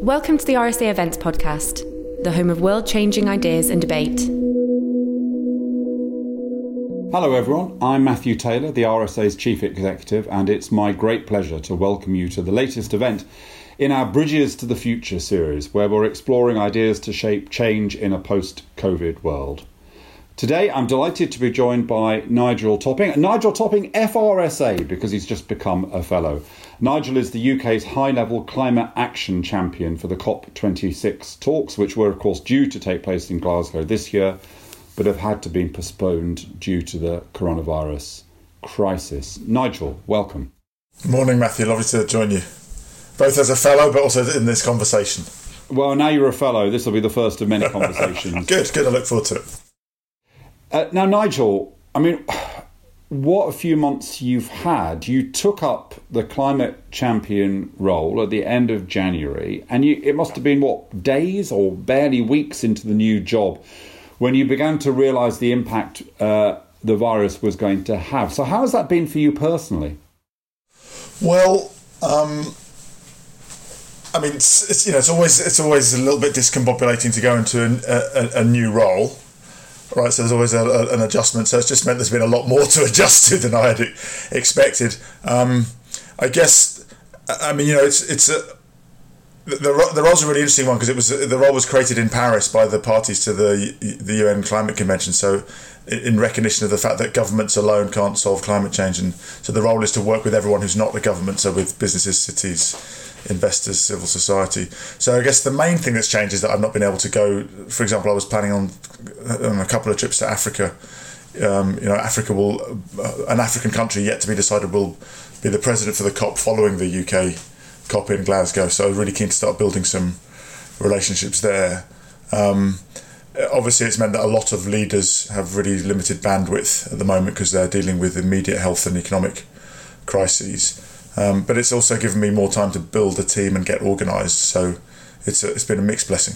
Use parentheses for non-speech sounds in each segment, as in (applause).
Welcome to the RSA Events Podcast, the home of world changing ideas and debate. Hello, everyone. I'm Matthew Taylor, the RSA's Chief Executive, and it's my great pleasure to welcome you to the latest event in our Bridges to the Future series, where we're exploring ideas to shape change in a post COVID world. Today, I'm delighted to be joined by Nigel Topping. Nigel Topping, FRSA, because he's just become a fellow. Nigel is the UK's high level climate action champion for the COP26 talks, which were, of course, due to take place in Glasgow this year, but have had to be postponed due to the coronavirus crisis. Nigel, welcome. Morning, Matthew. Lovely to join you, both as a fellow, but also in this conversation. Well, now you're a fellow. This will be the first of many (laughs) conversations. good, good. I look forward to it. Uh, now, Nigel, I mean, what a few months you've had. You took up the climate champion role at the end of January, and you, it must have been what days or barely weeks into the new job when you began to realise the impact uh, the virus was going to have. So, how has that been for you personally? Well, um, I mean, it's, it's, you know, it's always it's always a little bit discombobulating to go into a, a, a new role right? So there's always a, a, an adjustment. So it's just meant there's been a lot more to (laughs) adjust to than I had expected. Um, I guess, I mean, you know, it's it's a, the the role's a really interesting one because it was the role was created in Paris by the parties to the the UN Climate Convention. So in recognition of the fact that governments alone can't solve climate change, and so the role is to work with everyone who's not the government, so with businesses, cities, investors, civil society. So I guess the main thing that's changed is that I've not been able to go. For example, I was planning on, on a couple of trips to Africa. Um, you know, Africa will uh, an African country yet to be decided will be the president for the COP following the UK COP in Glasgow. So really keen to start building some relationships there. Um, obviously, it's meant that a lot of leaders have really limited bandwidth at the moment because they're dealing with immediate health and economic crises. Um, but it's also given me more time to build a team and get organised. So it's a, it's been a mixed blessing.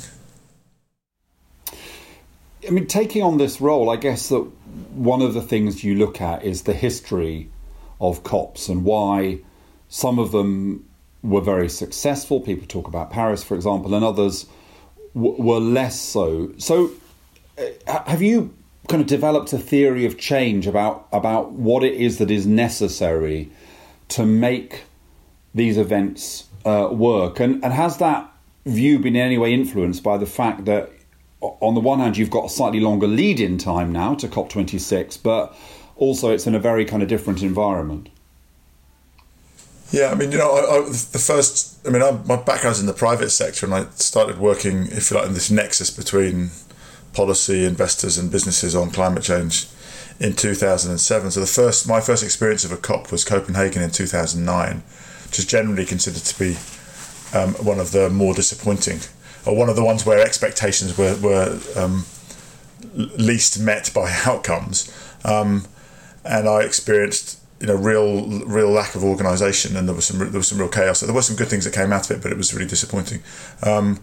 I mean, taking on this role, I guess that one of the things you look at is the history of COPs and why some of them were very successful. People talk about Paris, for example, and others w- were less so. So, uh, have you kind of developed a theory of change about about what it is that is necessary to make these events uh, work? And, and has that view been in any way influenced by the fact that, on the one hand, you've got a slightly longer lead in time now to COP26, but also it's in a very kind of different environment? Yeah, I mean, you know, I, I, the first, I mean, I'm, my background's in the private sector, and I started working, if you like, in this nexus between policy, investors, and businesses on climate change in 2007. So the first, my first experience of a COP was Copenhagen in 2009, which is generally considered to be um, one of the more disappointing, or one of the ones where expectations were were um, least met by (laughs) outcomes. Um, and I experienced you know real real lack of organisation, and there was some there was some real chaos. There were some good things that came out of it, but it was really disappointing. Um,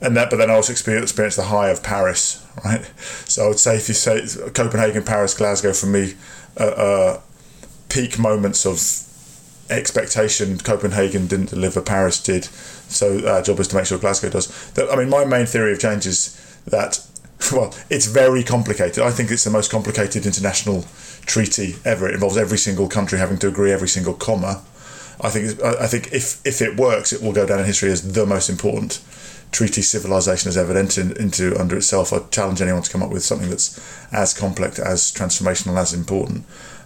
and that, but then I also experienced, experienced the high of Paris, (laughs) right? So I would say if you say Copenhagen, Paris, Glasgow, for me, uh, uh, peak moments of expectation. Copenhagen didn't deliver, Paris did. So our job is to make sure Glasgow does. I mean, my main theory of change is that, (laughs) well, it's very complicated. I think it's the most complicated international treaty ever. It involves every single country having to agree every single comma. I think I think if if it works, it will go down in history as the most important treaty civilization has ever entered into under itself. I challenge anyone to come up with something that's as complex, as transformational, as important.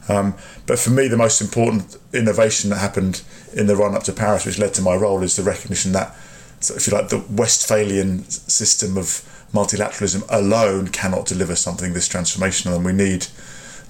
Um, but for me, the most important innovation that happened in the run up to Paris, which led to my role, is the recognition that, if you like, the Westphalian system of multilateralism alone cannot deliver something this transformational, and we need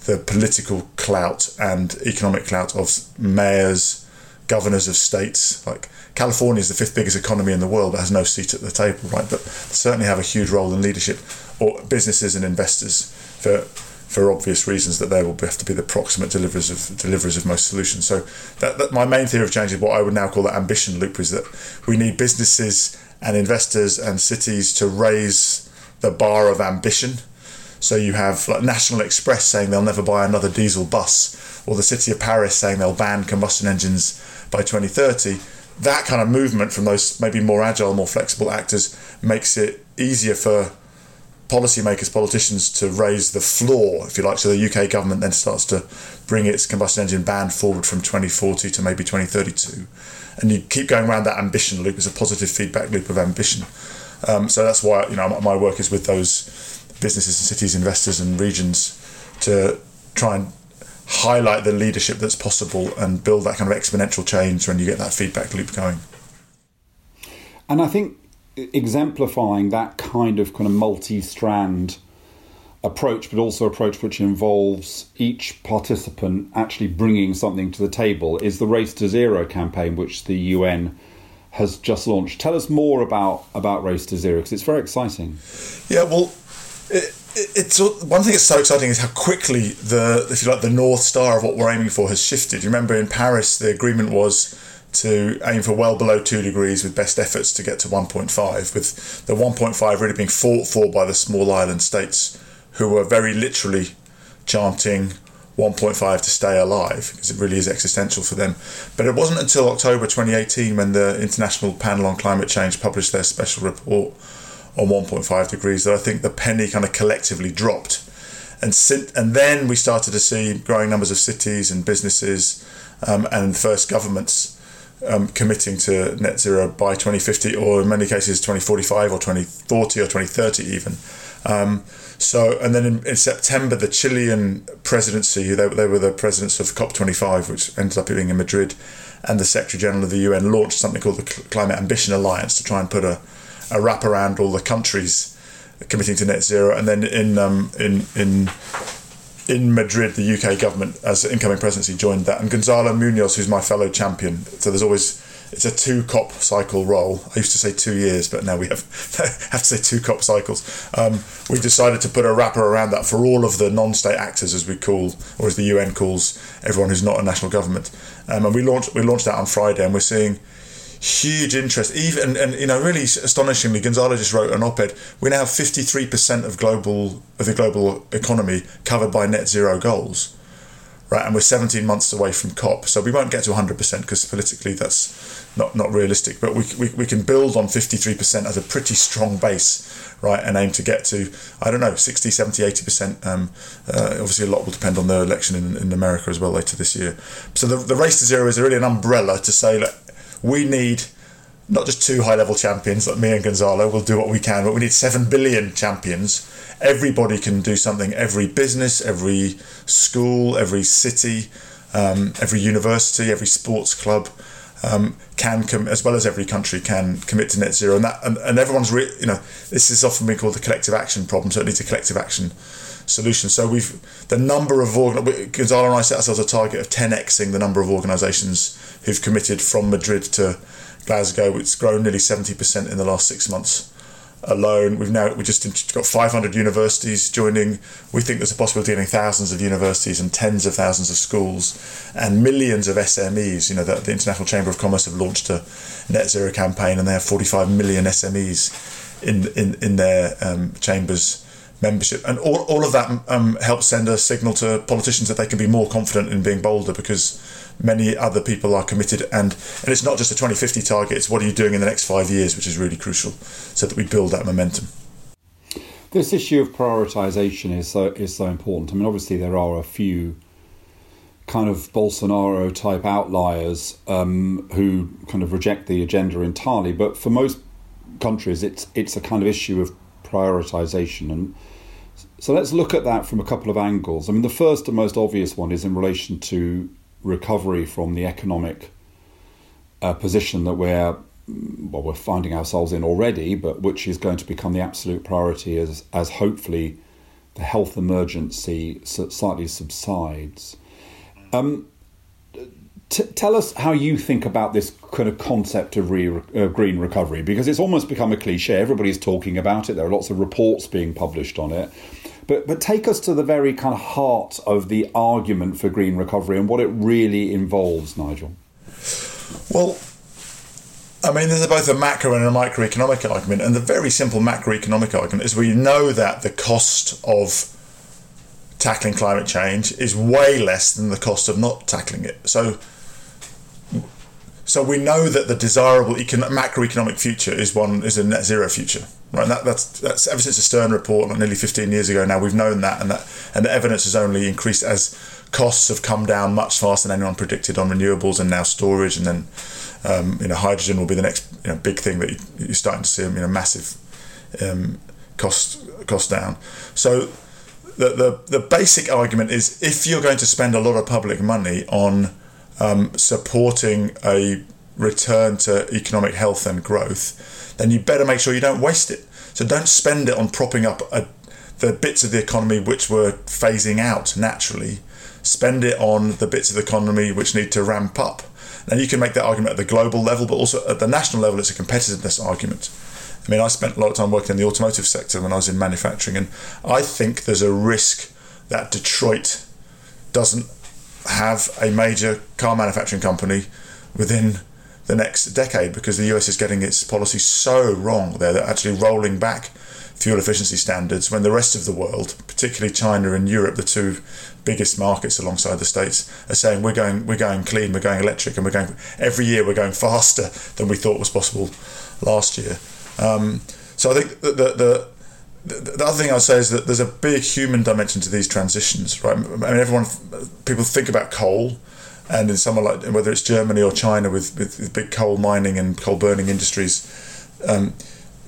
the political clout and economic clout of mayors, governors of states, like California is the fifth biggest economy in the world, but has no seat at the table, right? But certainly have a huge role in leadership, or businesses and investors for for obvious reasons that they will have to be the proximate deliverers of deliverers of most solutions. So that, that my main theory of change is what I would now call the ambition loop is that we need businesses and investors and cities to raise the bar of ambition. So you have like National Express saying they'll never buy another diesel bus, or the city of Paris saying they'll ban combustion engines by 2030 that kind of movement from those maybe more agile, more flexible actors makes it easier for policymakers, politicians to raise the floor, if you like. So the UK government then starts to bring its combustion engine ban forward from 2040 to maybe 2032. And you keep going around that ambition loop. It's a positive feedback loop of ambition. Um, so that's why you know my work is with those businesses and cities, investors and regions to try and highlight the leadership that's possible and build that kind of exponential change when you get that feedback loop going. And I think exemplifying that kind of kind of multi-strand approach, but also approach which involves each participant actually bringing something to the table, is the Race to Zero campaign, which the UN has just launched. Tell us more about about Race to Zero because it's very exciting. Yeah, well, it, it's one thing that's so exciting is how quickly the if you like the north star of what we're aiming for has shifted. You remember in Paris, the agreement was to aim for well below two degrees with best efforts to get to 1.5, with the 1.5 really being fought for by the small island states who were very literally chanting 1.5 to stay alive because it really is existential for them. But it wasn't until October 2018 when the International Panel on Climate Change published their special report on 1.5 degrees that I think the penny kind of collectively dropped. And, and then we started to see growing numbers of cities and businesses um, and first governments um, committing to net zero by 2050, or in many cases 2045 or 2040 or 2030 even. Um, so, and then in, in, September, the Chilean presidency, they, they were the presidents of COP25, which ended up being in Madrid, and the Secretary General of the UN launched something called the Climate Ambition Alliance to try and put a, a wrap around all the countries committing to net zero. And then in um, in in in Madrid, the UK government, as incoming presidency, joined that. And Gonzalo Munoz, who's my fellow champion, so there's always it's a two COP cycle role. I used to say two years, but now we have (laughs) have to say two COP cycles. Um, we decided to put a wrapper around that for all of the non-state actors, as we call, or as the UN calls everyone who's not a national government. Um, and we launched we launched that on Friday, and we're seeing huge interest. Even and you know, really astonishingly, Gonzalo just wrote an op-ed. We now have fifty three percent of global of the global economy covered by net zero goals, right? And we're seventeen months away from COP, so we won't get to one hundred percent because politically that's not not realistic. But we, we we can build on fifty three percent as a pretty strong base, right? And aim to get to I don't know 60, 70, 80 percent. Um, uh, obviously, a lot will depend on the election in, in America as well later this year. So the the race to zero is really an umbrella to say that we need not just two high level champions like me and Gonzalo We'll do what we can, but we need seven billion champions. Everybody can do something. Every business, every school, every city, um, every university, every sports club um, can come, as well as every country can commit to net zero. And that and, and everyone's re- you know this is often been called the collective action problem. So it needs a collective action solution. So we've the number of organ- Gonzalo and I set ourselves a target of 10xing the number of organisations who've committed from Madrid to Glasgow. It's grown nearly 70% in the last six months alone. We've now we just got 500 universities joining. We think there's a possibility of getting thousands of universities and tens of thousands of schools and millions of SMEs. You know, the, the International Chamber of Commerce have launched a net zero campaign and they have 45 million SMEs in in in their um, chambers membership. And all, all of that um, helps send a signal to politicians that they can be more confident in being bolder because many other people are committed. And, and it's not just a 2050 target, it's what are you doing in the next five years, which is really crucial so that we build that momentum. This issue of prioritisation is so, is so important. I mean, obviously, there are a few kind of Bolsonaro type outliers um, who kind of reject the agenda entirely, but for most countries, it's it's a kind of issue of prioritization. And so let's look at that from a couple of angles. I mean, the first and most obvious one is in relation to recovery from the economic uh, position that we're well we're finding ourselves in already, but which is going to become the absolute priority as as hopefully the health emergency slightly subsides. Um, T- tell us how you think about this kind of concept of re- uh, green recovery because it's almost become a cliche. Everybody's talking about it. There are lots of reports being published on it. But but take us to the very kind of heart of the argument for green recovery and what it really involves, Nigel. Well, I mean, there's both a macro and a microeconomic argument, and the very simple macroeconomic argument is we know that the cost of tackling climate change is way less than the cost of not tackling it. So so we know that the desirable econ- macroeconomic future is one is a net zero future, right? That, that's that's ever since the Stern report, like nearly 15 years ago. Now we've known that, and that and the evidence has only increased as costs have come down much faster than anyone predicted on renewables and now storage, and then um, you know hydrogen will be the next you know, big thing that you, are starting to see you know massive um, cost cost down. So the, the the basic argument is if you're going to spend a lot of public money on um, supporting a return to economic health and growth, then you better make sure you don't waste it. So don't spend it on propping up a, the bits of the economy which were phasing out naturally. Spend it on the bits of the economy which need to ramp up. Now you can make that argument at the global level, but also at the national level, it's a competitiveness argument. I mean, I spent a lot of time working in the automotive sector when I was in manufacturing, and I think there's a risk that Detroit doesn't have a major car manufacturing company within the next decade because the US is getting its policy so wrong there. They're actually rolling back fuel efficiency standards when the rest of the world, particularly China and Europe, the two biggest markets alongside the states, are saying we're going we're going clean, we're going electric, and we're going every year we're going faster than we thought was possible last year. Um, so I think the, the the other thing I'd say is that there's a big human dimension to these transitions, right? I mean, everyone, people think about coal, and in somewhere like whether it's Germany or China with, with big coal mining and coal burning industries, um,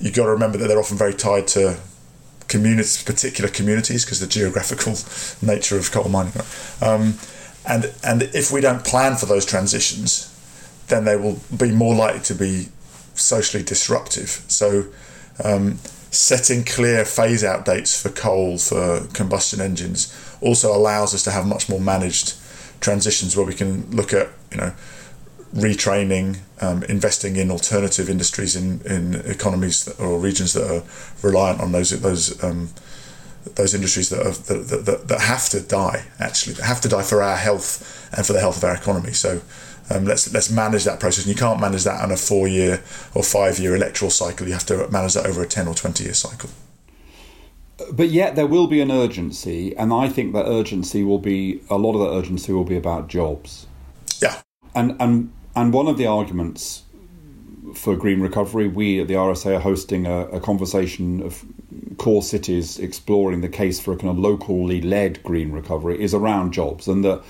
you've got to remember that they're often very tied to communities, particular communities, because the geographical (laughs) nature of coal mining. Um, and and if we don't plan for those transitions, then they will be more likely to be socially disruptive. So. Um, setting clear phase out dates for coal for combustion engines also allows us to have much more managed transitions where we can look at you know retraining, um, investing in alternative industries in, in economies that, or regions that are reliant on those those um, those industries that, are, that, that, that have to die actually that have to die for our health and for the health of our economy. So um, let's let's manage that process. And you can't manage that on a four year or five year electoral cycle. You have to manage that over a ten or twenty year cycle. But yet there will be an urgency, and I think that urgency will be a lot of that urgency will be about jobs. Yeah, and and and one of the arguments for green recovery, we at the RSA are hosting a, a conversation of core cities exploring the case for a kind of locally led green recovery is around jobs and the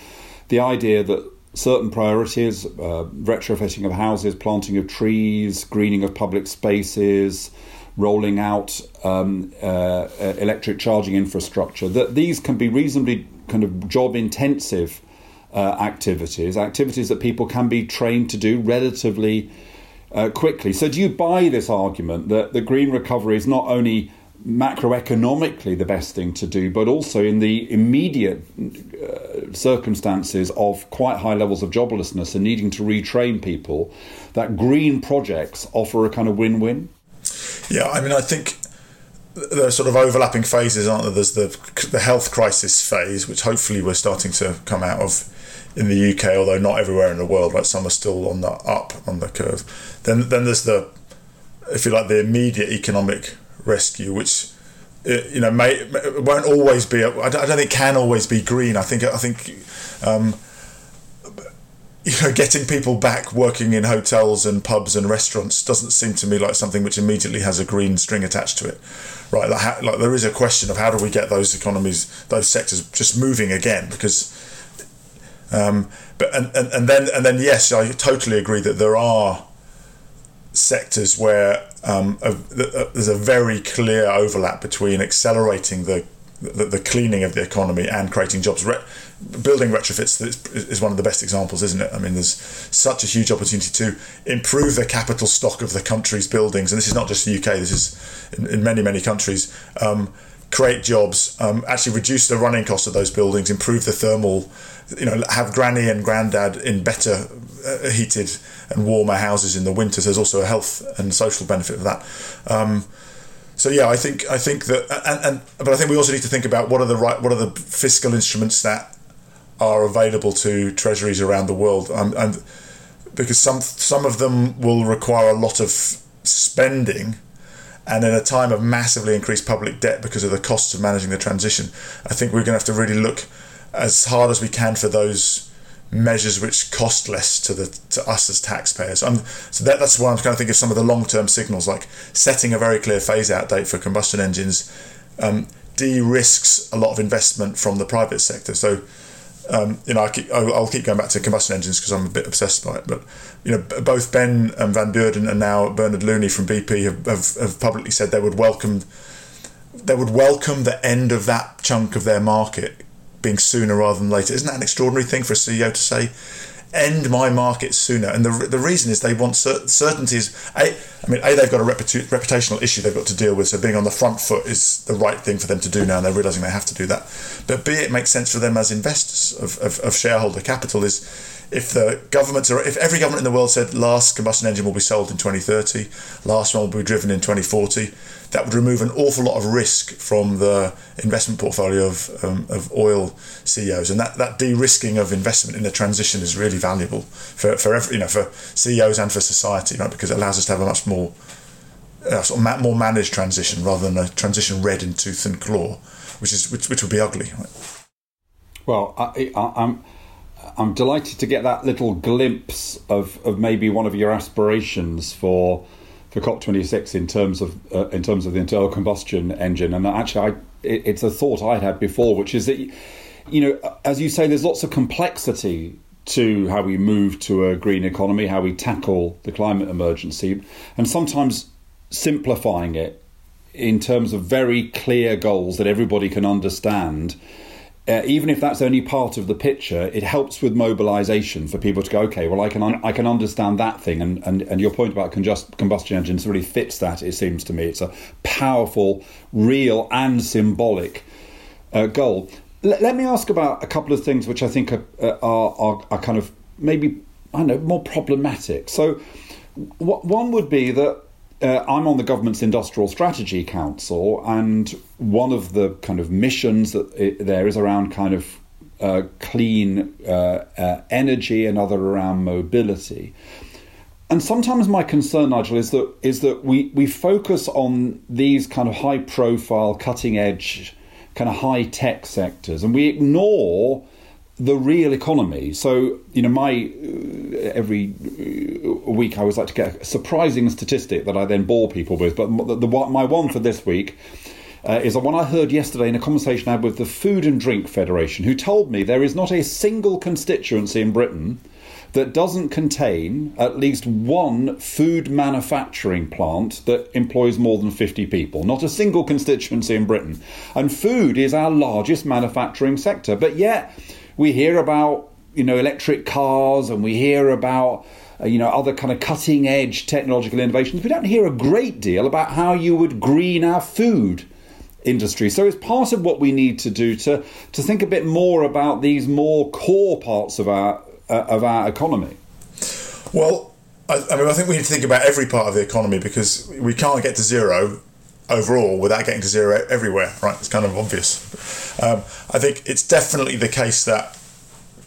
the idea that certain priorities uh, retrofitting of houses, planting of trees, greening of public spaces, rolling out um, uh, electric charging infrastructure, that these can be reasonably kind of job intensive uh, activities, activities that people can be trained to do relatively uh, quickly. So, do you buy this argument that the green recovery is not only macroeconomically the best thing to do, but also in the immediate uh, circumstances of quite high levels of joblessness and needing to retrain people, that green projects offer a kind of win win? Yeah, I mean, I think there are sort of overlapping phases, aren't there? There's the, the health crisis phase, which hopefully we're starting to come out of in the UK, although not everywhere in the world. Right, some are still on the up on the curve. Then, then there's the, if you like, the immediate economic rescue, which uh, you know may won't always be. I don't, think can always be green. I think I think. Um, you know, getting people back working in hotels and pubs and restaurants doesn't seem to me like something which immediately has a green string attached to it, right? Like, how, like there is a question of how do we get those economies, those sectors, just moving again? Because, um, but and, and, and then and then yes, I totally agree that there are sectors where um, a, a, there's a very clear overlap between accelerating the, the, the cleaning of the economy and creating jobs. Re- building retrofits is one of the best examples, isn't it? I mean, there's such a huge opportunity to improve the capital stock of the country's buildings, and this is not just the UK. This is in, in many many countries. Um, create jobs, um, actually reduce the running cost of those buildings, improve the thermal, you know, have granny and granddad in better heated and warmer houses in the winters. There's also a health and social benefit of that. Um, so yeah, I think I think that, and, and but I think we also need to think about what are the right, what are the fiscal instruments that are available to treasuries around the world, um, and because some some of them will require a lot of spending. And in a time of massively increased public debt because of the costs of managing the transition, I think we're going to have to really look as hard as we can for those measures which cost less to the to us as taxpayers. Um, so that, that's why I'm kind of thinking of some of the long term signals, like setting a very clear phase out date for combustion engines, um, de-risks a lot of investment from the private sector. So. Um, you know, I keep, I'll, I'll keep going back to combustion engines because I'm a bit obsessed by it. But you know, both Ben and Van Beurden and now Bernard Looney from BP have, have, have publicly said they would welcome they would welcome the end of that chunk of their market being sooner rather than later. Isn't that an extraordinary thing for a CEO to say? End my market sooner, and the the reason is they want cer- certainties. A, I mean, a they've got a reputa- reputational issue they've got to deal with, so being on the front foot is the right thing for them to do now, and they're realizing they have to do that. But b it makes sense for them as investors of, of, of shareholder capital is if the governments are if every government in the world said last combustion engine will be sold in 2030 last one will be driven in 2040 that would remove an awful lot of risk from the investment portfolio of, um, of oil CEOs, and that, that de-risking of investment in the transition is really valuable for, for every, you know for CEOs and for society, right? Because it allows us to have a much more uh, sort of ma- more managed transition rather than a transition red in tooth and claw, which is which, which would be ugly. Right? Well, I, I, I'm. I'm delighted to get that little glimpse of, of maybe one of your aspirations for for COP26 in terms of uh, in terms of the internal combustion engine. And actually, I, it, it's a thought I'd had before, which is that you know, as you say, there's lots of complexity to how we move to a green economy, how we tackle the climate emergency, and sometimes simplifying it in terms of very clear goals that everybody can understand uh, even if that's only part of the picture, it helps with mobilisation for people to go, okay, well, I can un- I can understand that thing, and, and, and your point about combustion engines really fits that. It seems to me it's a powerful, real, and symbolic uh, goal. L- let me ask about a couple of things which I think are, uh, are, are, are kind of maybe I don't know more problematic. So, w- one would be that uh, I'm on the government's industrial strategy council, and one of the kind of missions that it, there is around kind of uh, clean uh, uh, energy, another around mobility. And sometimes my concern, Nigel, is that is that we, we focus on these kind of high profile, cutting edge, kind of high tech sectors, and we ignore the real economy. So, you know, my uh, every uh, week I always like to get a surprising statistic that I then bore people with. But the, the my one for this week uh, is the one I heard yesterday in a conversation I had with the Food and Drink Federation, who told me there is not a single constituency in Britain that doesn't contain at least one food manufacturing plant that employs more than 50 people. Not a single constituency in Britain. And food is our largest manufacturing sector. But yet, we hear about you know electric cars and we hear about uh, you know other kind of cutting edge technological innovations. We don't hear a great deal about how you would green our food industry. So it's part of what we need to do to to think a bit more about these more core parts of our uh, of our economy. Well, I, I, mean, I think we need to think about every part of the economy because we can't get to zero overall without getting to zero everywhere. Right? It's kind of obvious. Um, I think it's definitely the case that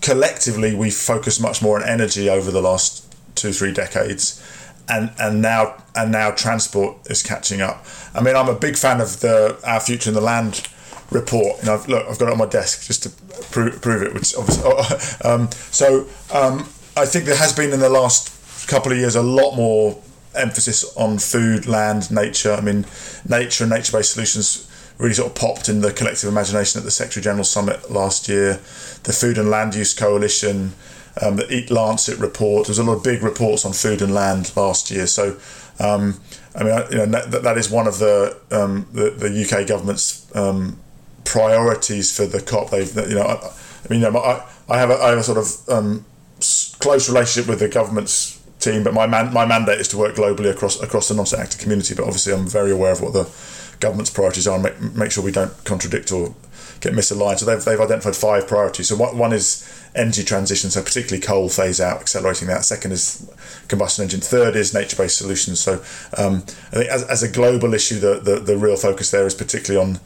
collectively we've focused much more on energy over the last two three decades and and now and now transport is catching up i mean i'm a big fan of the our future in the land report and I've, look i've got it on my desk just to prove, prove it which obviously (laughs) um, so um, i think there has been in the last couple of years a lot more emphasis on food land nature i mean nature and nature-based solutions really sort of popped in the collective imagination at the Secretary General Summit last year. The Food and Land Use Coalition, um, the Eat Lancet report. There was a lot of big reports on food and land last year. So, um, I mean, you know, that, that is one of the um, the, the, UK government's um, priorities for the COP. They've, you know, I, I mean, you know, I, I have a, I have a sort of um, close relationship with the government's team, but my man, my mandate is to work globally across across the non-state actor community. But obviously, I'm very aware of what the government's priorities are and make, make sure we don't contradict or get misaligned. So they've, they've identified five priorities. So one, one is energy transition, so particularly coal phase out, accelerating that. Second is combustion engine. Third is nature based solutions. So um, I think as, as a global issue, the, the, the real focus there is particularly on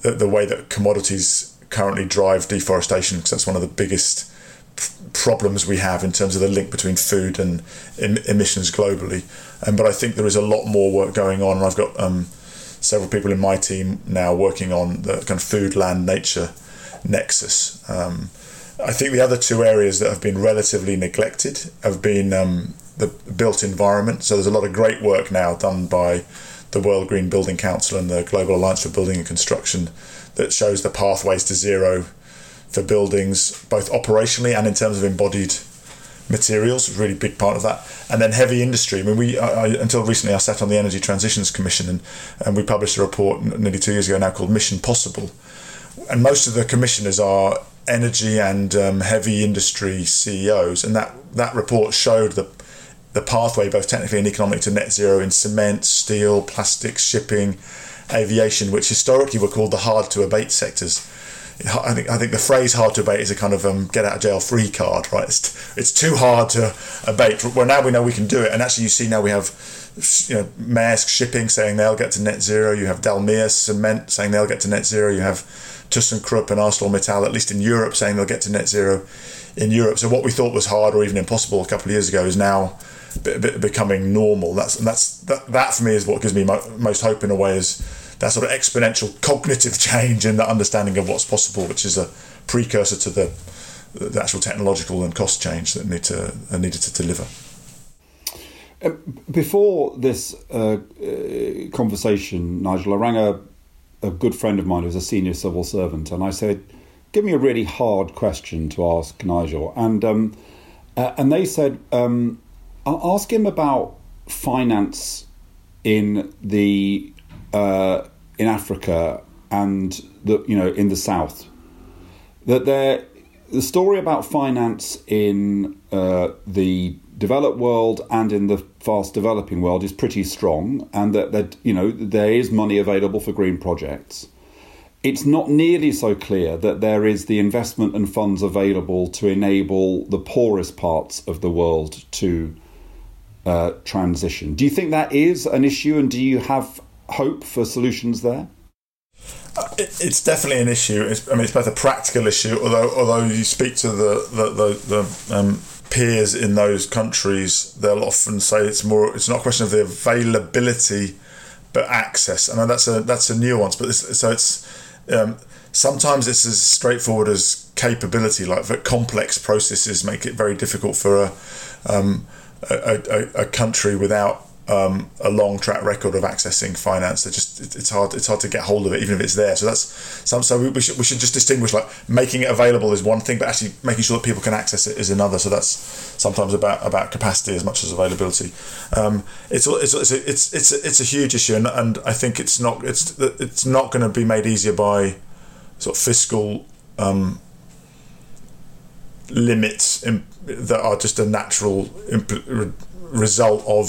the, the way that commodities currently drive deforestation, because that's one of the biggest problems we have in terms of the link between food and em- emissions globally. Um, but I think there is a lot more work going on, and I've got um, several people in my team now working on the kind of food, land, nature nexus. Um, I think the other two areas that have been relatively neglected have been um, the built environment. So there's a lot of great work now done by the World Green Building Council and the Global Alliance for Building and Construction that shows the pathways to zero for buildings, both operationally and in terms of embodied materials. Really big part of that, and then heavy industry. I mean, we I, until recently I sat on the Energy Transitions Commission, and, and we published a report nearly two years ago now called Mission Possible, and most of the commissioners are energy and um, heavy industry CEOs, and that that report showed the the pathway, both technically and economically, to net zero in cement, steel, plastics, shipping, aviation, which historically were called the hard to abate sectors. I think I think the phrase "hard to abate" is a kind of um, get out of jail free card, right? It's, it's too hard to abate. Well, now we know we can do it, and actually, you see now we have you know Maersk shipping saying they'll get to net zero. You have Dalmia cement saying they'll get to net zero. You have ThyssenKrupp and ArcelorMittal, at least in Europe, saying they'll get to net zero in Europe. So what we thought was hard or even impossible a couple of years ago is now becoming normal. That's that's that, that for me is what gives me most hope in a way is that sort of exponential cognitive (laughs) change in the understanding of what's possible, which is a precursor to the, the actual technological and cost change that need to are needed to deliver. Uh, before this uh, uh, conversation, Nigel, I rang a, a good friend of mine who's a senior civil servant, and I said, "Give me a really hard question to ask Nigel," and um, uh, and they said, um, ask him about finance in the uh, in Africa and the you know in the south. That there, the story about finance in uh, the developed world and in the fast developing world is pretty strong, and that that you know there is money available for green projects. It's not nearly so clear that there is the investment and funds available to enable the poorest parts of the world to uh, transition. Do you think that is an issue, and do you have hope for solutions there? Uh, it's definitely an issue. It's, I mean, it's both a practical issue, although although you speak to the the, the, the um, peers in those countries, they'll often say it's more. It's not a question of the availability, but access. I know that's a that's a nuance, but so it's um, sometimes it's as straightforward as capability. Like that, complex processes make it very difficult for a um, a, a, a country without um, a long track record of accessing finance. It just it's hard it's hard to get hold of it even if it's there. So that's some so we, we, should we should just distinguish like making it available is one thing, but actually making sure that people can access it is another. So that's sometimes about about capacity as much as availability. Um, it's, it's it's it's it's it's a huge issue, and, and I think it's not it's it's not going to be made easier by sort of fiscal. Um, limits that are just a natural result of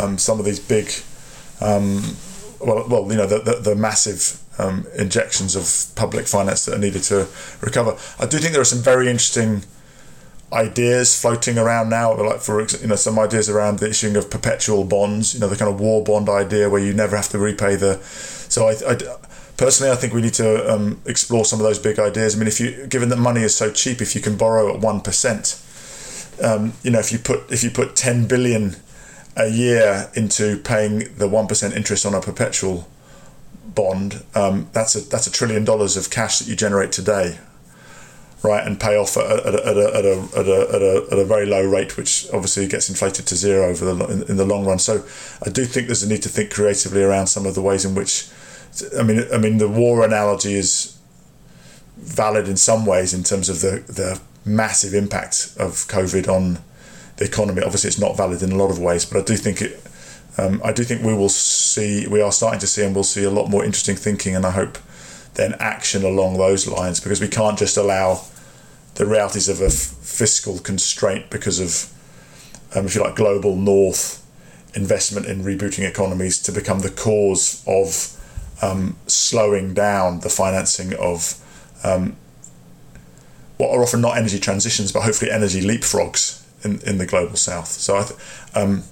um, some of these big, um, well, well, you know, the, the, the massive um, injections of public finance that are needed to recover. I do think there are some very interesting ideas floating around now, like for you know some ideas around the issuing of perpetual bonds. You know, the kind of war bond idea where you never have to repay the. So I, I personally, I think we need to um, explore some of those big ideas. I mean, if you, given that money is so cheap, if you can borrow at one percent, um, you know, if you put if you put ten billion a year into paying the one percent interest on a perpetual bond, um, that's a that's a trillion dollars of cash that you generate today, right, and pay off at a, at a, at a, at a, at a, at a, very low rate, which obviously gets inflated to zero over the in, in the long run. So, I do think there's a need to think creatively around some of the ways in which I mean, I mean, the war analogy is valid in some ways in terms of the the massive impact of COVID on the economy. Obviously, it's not valid in a lot of ways, but I do think it. Um, I do think we will see. We are starting to see, and we'll see a lot more interesting thinking, and I hope then action along those lines because we can't just allow the realities of a f- fiscal constraint because of, um, if you like, global north investment in rebooting economies to become the cause of um, slowing down the financing of um, what are often not energy transitions, but hopefully energy leapfrogs in, in the global south. So I, th- um,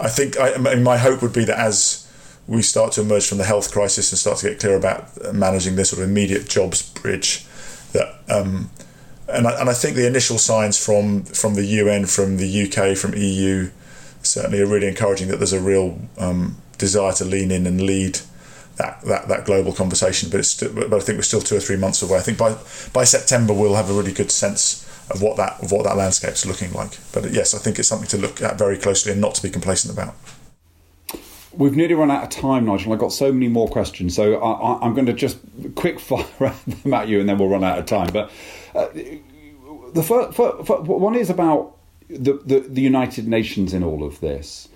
I think I, mean, my hope would be that as we start to emerge from the health crisis and start to get clear about managing this sort of immediate jobs bridge, that um, and I, and I think the initial signs from from the UN, from the UK, from EU, certainly are really encouraging that there's a real um, desire to lean in and lead that, that, that global conversation. But it's but I think we're still two or three months away. I think by by September we'll have a really good sense of what that of what that landscape's looking like. But yes, I think it's something to look at very closely and not to be complacent about. We've nearly run out of time, Nigel. I've got so many more questions, so I, am going to just quick (laughs) fire them at you, and then we'll run out of time. But uh, the first, one is about the, the, the United Nations in all of this.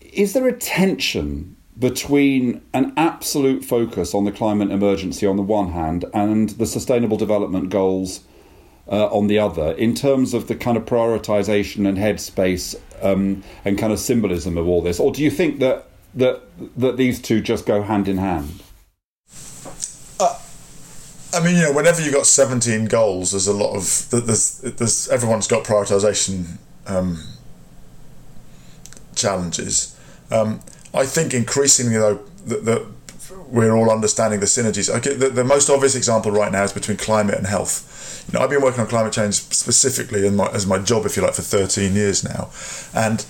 Is there a tension between an absolute focus on the climate emergency on the one hand and the Sustainable Development Goals? uh, on the other in terms of the kind of prioritization and headspace um, and kind of symbolism of all this, or do you think that that that these two just go hand in hand? Uh, I mean, you know, whenever you've got seventeen goals, there's a lot of there's there's everyone's got prioritization um, challenges. Um, I think increasingly though that we're all understanding the synergies. Okay, the, the most obvious example right now is between climate and health you know, I've been working on climate change specifically in my, as my job, if you like, for 13 years now. And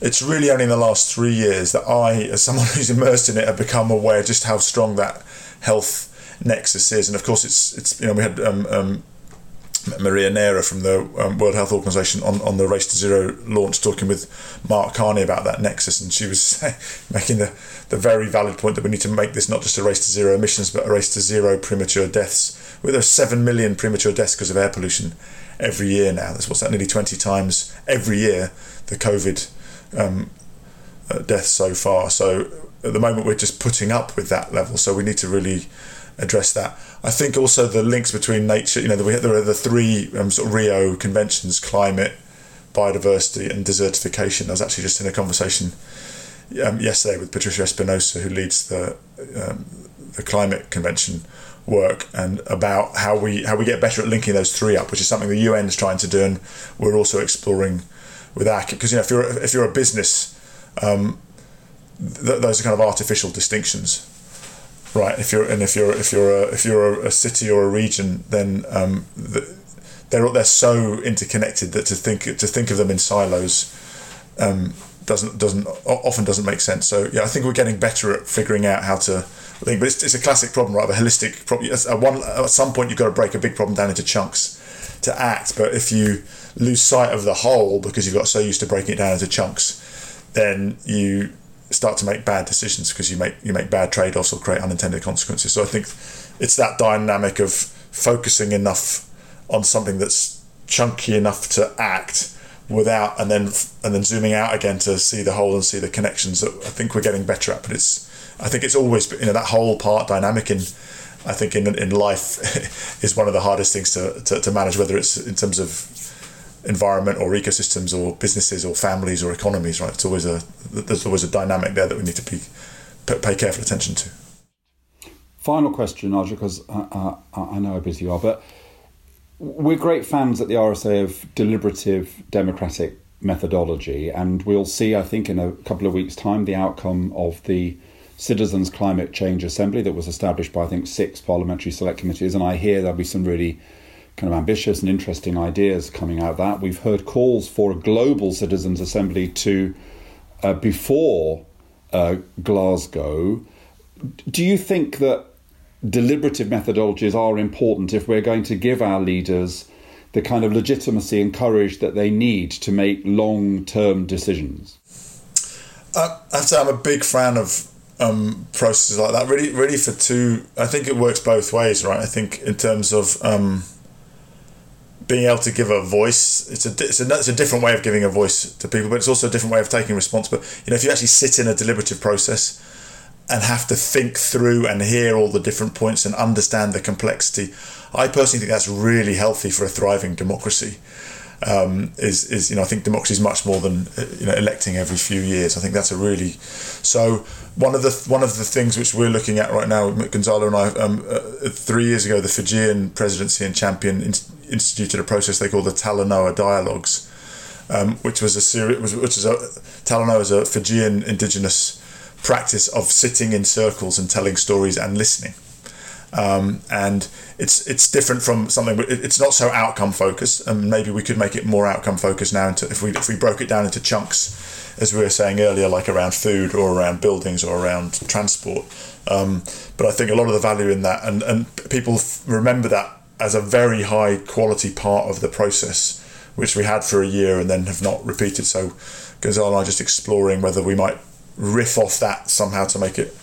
it's really only in the last three years that I, as someone (laughs) who's immersed in it, have become aware just how strong that health nexus is. And of course, it's, it's you know, we had um, um, Maria Neira from the um, World Health Organization on, on the Race to Zero launch talking with Mark Carney about that nexus. And she was (laughs) making the, the very valid point that we need to make this not just a race to zero emissions, but a race to zero premature deaths with those 7 million premature deaths because of air pollution every year now. That's what's that, nearly 20 times every year the COVID um, uh, deaths so far. So at the moment, we're just putting up with that level. So we need to really address that. I think also the links between nature, you know, there are the three um, sort of Rio conventions climate, biodiversity, and desertification. I was actually just in a conversation um, yesterday with Patricia Espinosa, who leads the, um, the climate convention work and about how we how we get better at linking those three up, which is something the UN is trying to do, and we're also exploring with ACC. Because you know, if you're if you're a business, um, th- those are kind of artificial distinctions, right? If you're and if you're if you're a, if you're a, a city or a region, then um, the, they're they're so interconnected that to think to think of them in silos. Um, doesn't doesn't often doesn't make sense. So yeah, I think we're getting better at figuring out how to link. But it's, it's a classic problem, right? A holistic problem. At one at some point, you've got to break a big problem down into chunks to act. But if you lose sight of the whole because you've got so used to breaking it down into chunks, then you start to make bad decisions because you make you make bad trade offs or create unintended consequences. So I think it's that dynamic of focusing enough on something that's chunky enough to act without and then and then zooming out again to see the whole and see the connections that I think we're getting better at. But it's I think it's always you know that whole part dynamic in I think in in life (laughs) is one of the hardest things to, to, to manage, whether it's in terms of environment or ecosystems or businesses or families or economies. Right, it's always a there's always a dynamic there that we need to be pay careful attention to. Final question, Arja, because I, I, I know how busy you are, but we're great fans at the RSA of deliberative democratic methodology, and we'll see, I think, in a couple of weeks' time, the outcome of the Citizens Climate Change Assembly that was established by, I think, six parliamentary select committees. And I hear there'll be some really kind of ambitious and interesting ideas coming out of that. We've heard calls for a global Citizens Assembly to uh, before uh, Glasgow. Do you think that deliberative methodologies are important if we're going to give our leaders the kind of legitimacy and courage that they need to make long term decisions? I have to say, I'm a big fan of um, processes like that. Really, really for two. I think it works both ways, right? I think in terms of um, being able to give a voice, it's a, it's a it's a different way of giving a voice to people, but it's also a different way of taking response. But you know, if you actually sit in a deliberative process and have to think through and hear all the different points and understand the complexity, I personally think that's really healthy for a thriving democracy um, is is you know I think democracy is much more than you know electing every few years. I think that's a really so one of the one of the things which we're looking at right now, Gonzalo and I, um, uh, three years ago, the Fijian presidency and champion instituted a process they call the Talanoa Dialogues, um, which was a series, which is a Talanoa is a Fijian indigenous practice of sitting in circles and telling stories and listening. Um, and it's it's different from something. It's not so outcome focused, and maybe we could make it more outcome focused now. Into if we if we broke it down into chunks, as we were saying earlier, like around food or around buildings or around transport. Um, but I think a lot of the value in that, and and people remember that as a very high quality part of the process, which we had for a year and then have not repeated. So Gonzalo and I just exploring whether we might riff off that somehow to make it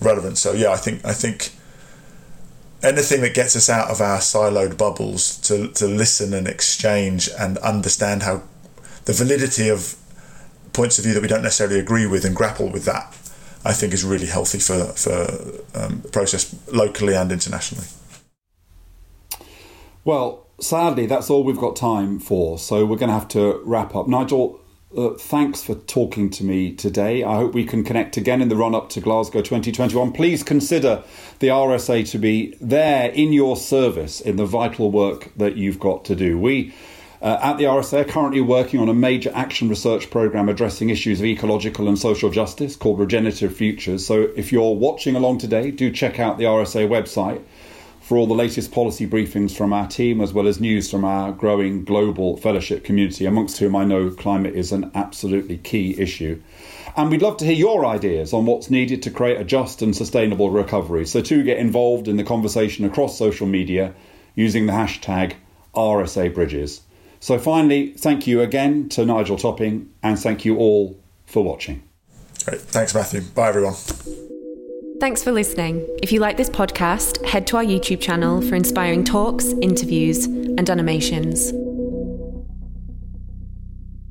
relevant. So yeah, I think I think anything that gets us out of our siloed bubbles to to listen and exchange and understand how the validity of points of view that we don't necessarily agree with and grapple with that, I think is really healthy for for um, process locally and internationally. Well, sadly, that's all we've got time for. So we're going to have to wrap up. Nigel, uh, thanks for talking to me today. I hope we can connect again in the run up to Glasgow 2021. Please consider the RSA to be there in your service in the vital work that you've got to do. We uh, at the RSA are currently working on a major action research program addressing issues of ecological and social justice called Regenerative Futures. So if you're watching along today, do check out the RSA website for all the latest policy briefings from our team, as well as news from our growing global fellowship community, amongst whom I know climate is an absolutely key issue. And we'd love to hear your ideas on what's needed to create a just and sustainable recovery. So, to get involved in the conversation across social media using the hashtag RSA Bridges. So, finally, thank you again to Nigel Topping, and thank you all for watching. Great. Thanks, Matthew. Bye, everyone. Thanks for listening. If you like this podcast, head to our YouTube channel for inspiring talks, interviews, and animations.